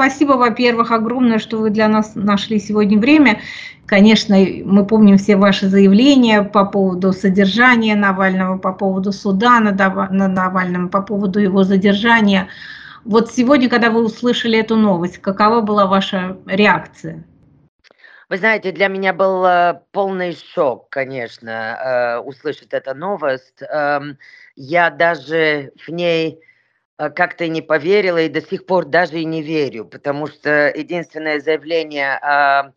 спасибо, во-первых, огромное, что вы для нас нашли сегодня время. Конечно, мы помним все ваши заявления по поводу содержания Навального, по поводу суда над Навальным, по поводу его задержания. Вот сегодня, когда вы услышали эту новость, какова была ваша реакция? Вы знаете, для меня был э, полный шок, конечно, э, услышать эту новость. Эм, я даже в ней как-то не поверила и до сих пор даже и не верю, потому что единственное заявление о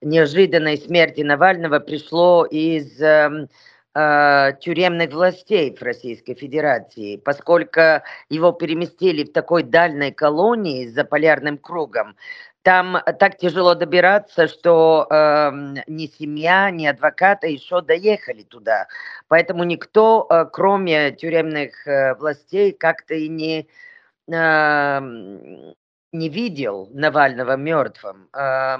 неожиданной смерти Навального пришло из эм, тюремных властей в Российской Федерации, поскольку его переместили в такой дальней колонии за полярным кругом, там э, так тяжело добираться, что э, ни семья, ни адвокаты еще доехали туда. Поэтому никто, э, кроме тюремных э, властей, как-то и не, э, не видел Навального мертвым. Э,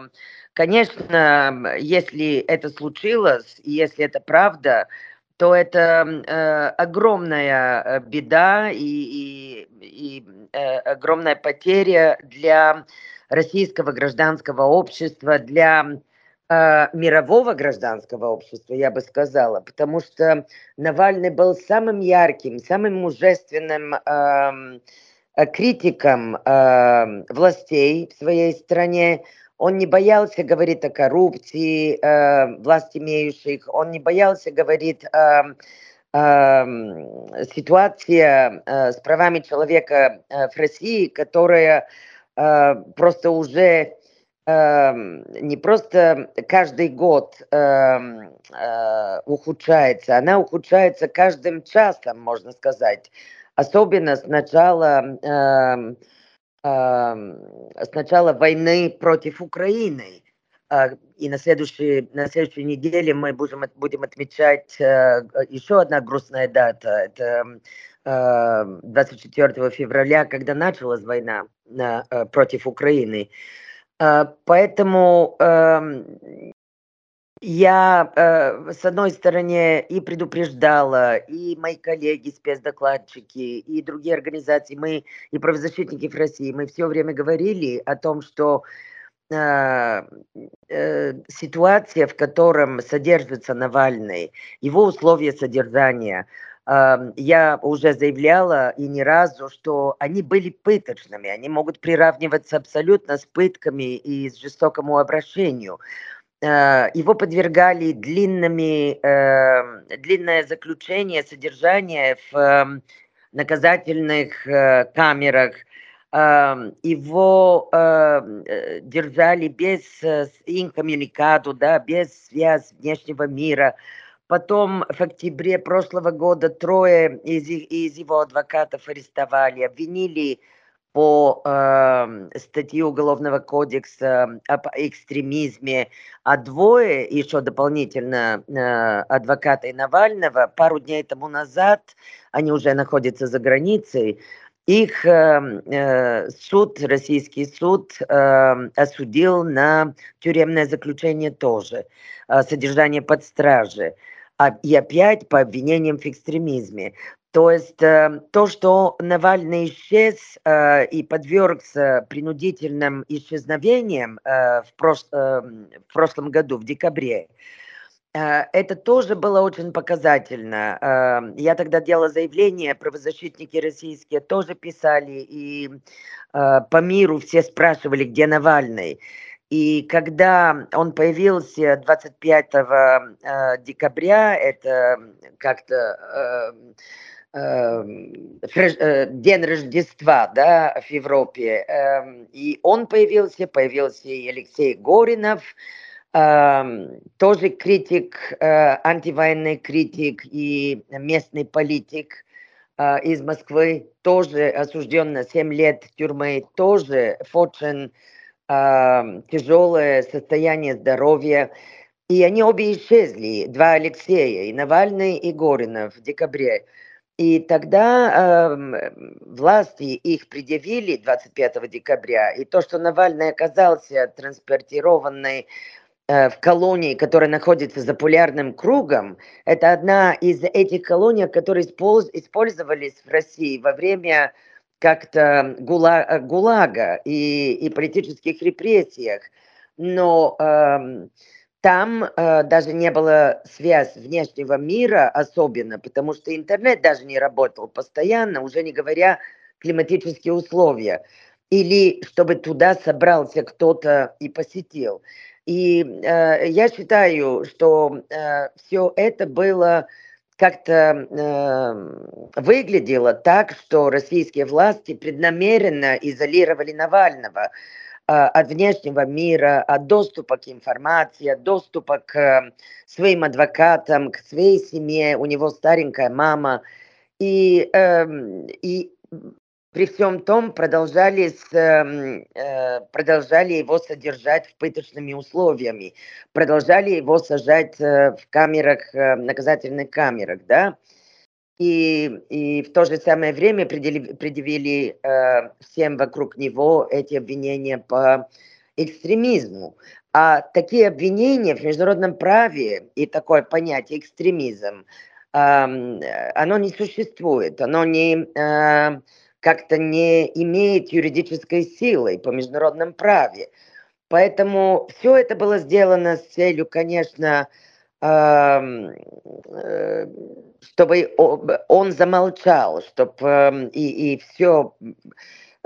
конечно, если это случилось, если это правда, то это э, огромная э, беда и, и, и э, огромная потеря для российского гражданского общества, для э, мирового гражданского общества, я бы сказала, потому что Навальный был самым ярким, самым мужественным э, критиком э, властей в своей стране. Он не боялся говорить о коррупции э, власть имеющих, он не боялся говорить о э, ситуации э, с правами человека в России, которая просто уже эм, не просто каждый год эм, э, ухудшается, она ухудшается каждым часом, можно сказать. Особенно с начала, эм, с начала войны против Украины. Э, и на следующей, на следующей неделе мы будем, будем отмечать еще одна грустная дата. Это 24 февраля, когда началась война э, против Украины. Э, поэтому эм, я, э, с одной стороны, и предупреждала, и мои коллеги, спецдокладчики, и другие организации, мы и правозащитники в России, мы все время говорили о том, что ситуация, в котором содержится Навальный, его условия содержания – я уже заявляла и не разу, что они были пыточными, они могут приравниваться абсолютно с пытками и с жестокому обращению. А, его подвергали длинными, эм, длинное заключение, содержание в эм, наказательных э, камерах, его э, держали без э, инкоммуникаду, да, без связи внешнего мира, Потом в октябре прошлого года трое из, из его адвокатов арестовали, обвинили по э, статье Уголовного кодекса об экстремизме, а двое, еще дополнительно э, адвокаты Навального, пару дней тому назад, они уже находятся за границей, их э, э, суд, российский суд, э, осудил на тюремное заключение тоже, э, содержание под стражей. А, и опять по обвинениям в экстремизме. То есть э, то, что Навальный исчез э, и подвергся принудительным исчезновениям э, в, прош, в прошлом году, в декабре, это тоже было очень показательно. Я тогда делала заявление, правозащитники российские тоже писали, и по миру все спрашивали, где Навальный. И когда он появился 25 э, декабря, это как-то э, э, день Рождества да, в Европе, эм, и он появился, появился и Алексей Горинов, эм, тоже критик, антивоенный критик и местный политик из Москвы, тоже осужден на 7 лет тюрьмы, тоже в очень тяжелое состояние здоровья. И они обе исчезли, два Алексея, и Навальный, и Горинов в декабре. И тогда э, власти их предъявили 25 декабря. И то, что Навальный оказался транспортированный э, в колонии, которая находится за полярным кругом, это одна из этих колоний, которые использовались в России во время как-то гула, ГУЛАГа и, и политических репрессиях, но э, там э, даже не было связь внешнего мира особенно, потому что интернет даже не работал постоянно, уже не говоря климатические условия, или чтобы туда собрался кто-то и посетил. И э, я считаю, что э, все это было как-то э, выглядело так, что российские власти преднамеренно изолировали Навального э, от внешнего мира, от доступа к информации, от доступа к э, своим адвокатам, к своей семье. У него старенькая мама. И, э, и при всем том продолжали, с, эм, э, продолжали его содержать в пыточными условиями, продолжали его сажать э, в камерах, э, наказательных камерах, да, и, и в то же самое время предъявили, предъявили э, всем вокруг него эти обвинения по экстремизму. А такие обвинения в международном праве и такое понятие экстремизм, э, оно не существует, оно не... Э, как-то не имеет юридической силы по международном праве. Поэтому все это было сделано с целью, конечно, э, чтобы он замолчал, чтобы эм, и, и все,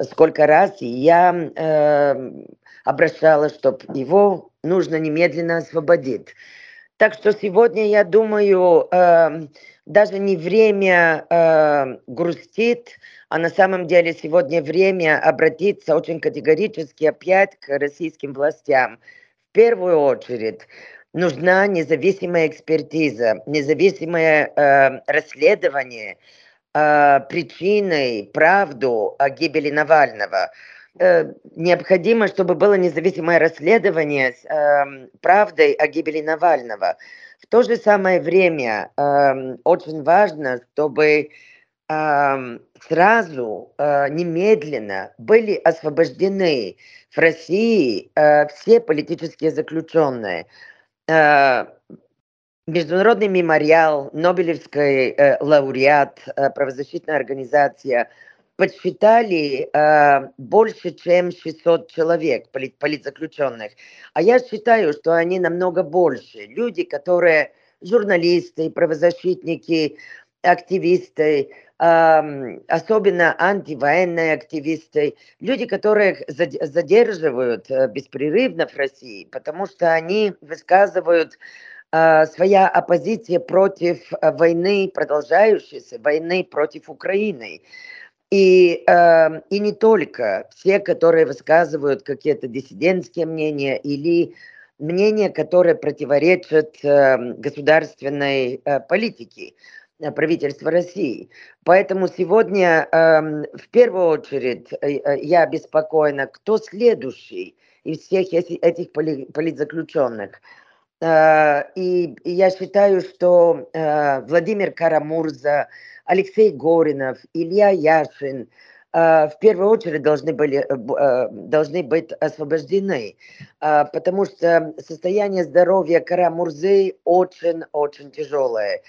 сколько раз я э, обращалась, чтобы его нужно немедленно освободить. Так что сегодня, я думаю, э, даже не время э, грустить, а на самом деле сегодня время обратиться очень категорически опять к российским властям. В первую очередь нужна независимая экспертиза, независимое э, расследование э, причины, правду о гибели Навального. Э, необходимо, чтобы было независимое расследование с э, правдой о гибели Навального. В то же самое время э, очень важно, чтобы сразу, э, немедленно были освобождены в России э, все политические заключенные. Э, Международный мемориал, Нобелевский лауреат, правозащитная организация подсчитали больше, чем 600 человек политзаключенных. А я считаю, что они намного больше. Люди, которые журналисты, правозащитники, активисты, особенно антивоенные активисты, люди, которых задерживают э, беспрерывно в России, потому что они высказывают а, своя оппозиция против э, войны, продолжающейся войны против Украины. И, и не только все, которые высказывают какие-то диссидентские мнения или мнения, которые противоречат эм, государственной э, политике. Э, правительства России. Поэтому сегодня э, в первую очередь э, э, я обеспокоена, кто следующий из всех этих политзаключенных. Э, и, я считаю, что э, Владимир Карамурза, Алексей Горинов, Илья Яшин э, в первую очередь должны, были, должны быть освобождены, потому что состояние здоровья Карамурзы очень-очень тяжелое.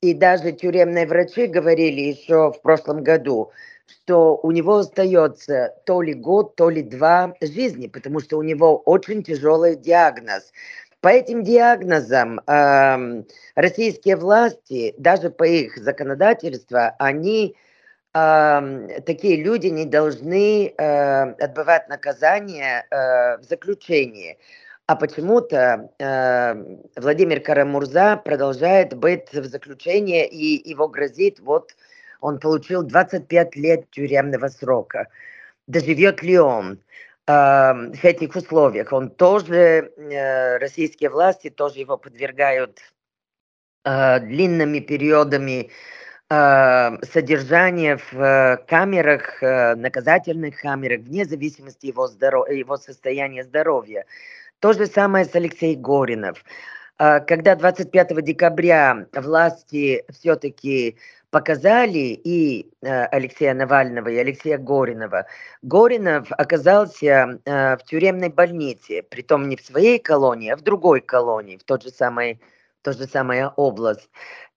И даже тюремные врачи говорили еще в прошлом году, что у него остается то ли год, то ли два жизни, потому что у него очень тяжелый диагноз. По этим диагнозам э, российские власти, даже по их законодательству, они э, такие люди не должны э, отбывать наказание э, в заключении. А почему-то э, Владимир Карамурза продолжает быть в заключении, и его грозит, вот он получил 25 лет тюремного срока. Доживет ли он в этих условиях? Он тоже, э, российские власти тоже его подвергают э, длинными периодами э, содержания в камерах, наказательных камерах, вне зависимости его, здоров... его состояния здоровья. То же самое с Алексеем Горинов. Когда 25 декабря власти все-таки показали и э, Алексея Навального, и Алексея Горинова, Горинов оказался э, в тюремной больнице, притом не в своей колонии, а в другой колонии, в тот же самый, тот же самая область.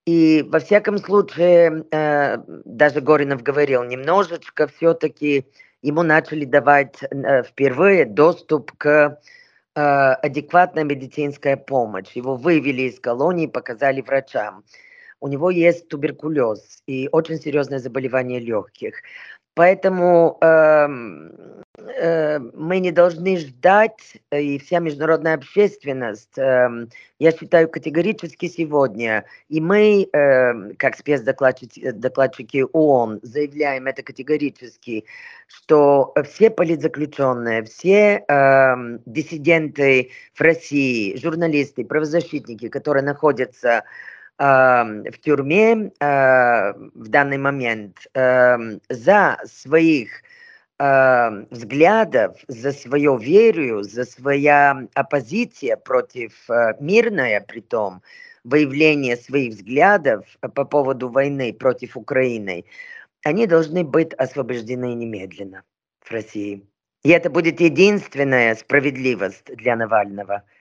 И во всяком случае, э, даже Горинов говорил, немножечко все-таки ему начали давать впервые доступ к адекватной медицинской помощи. Его вывели из колонии, показали врачам. У него есть туберкулез и очень серьезное заболевание легких. Поэтому э, э, мы не должны ждать, э, и вся международная общественность, э, я считаю, категорически сегодня, и мы, э, как спецдокладчики докладчики ООН, заявляем это категорически, что все политзаключенные, все э, диссиденты в России, журналисты, правозащитники, которые находятся в тюрьме в данный момент за своих взглядов, за свою веру, за своя оппозиция против э, мирная, притом, выявление своих взглядов по поводу войны против Украины, они должны быть освобождены немедленно в России. И это будет единственная справедливость для Навального –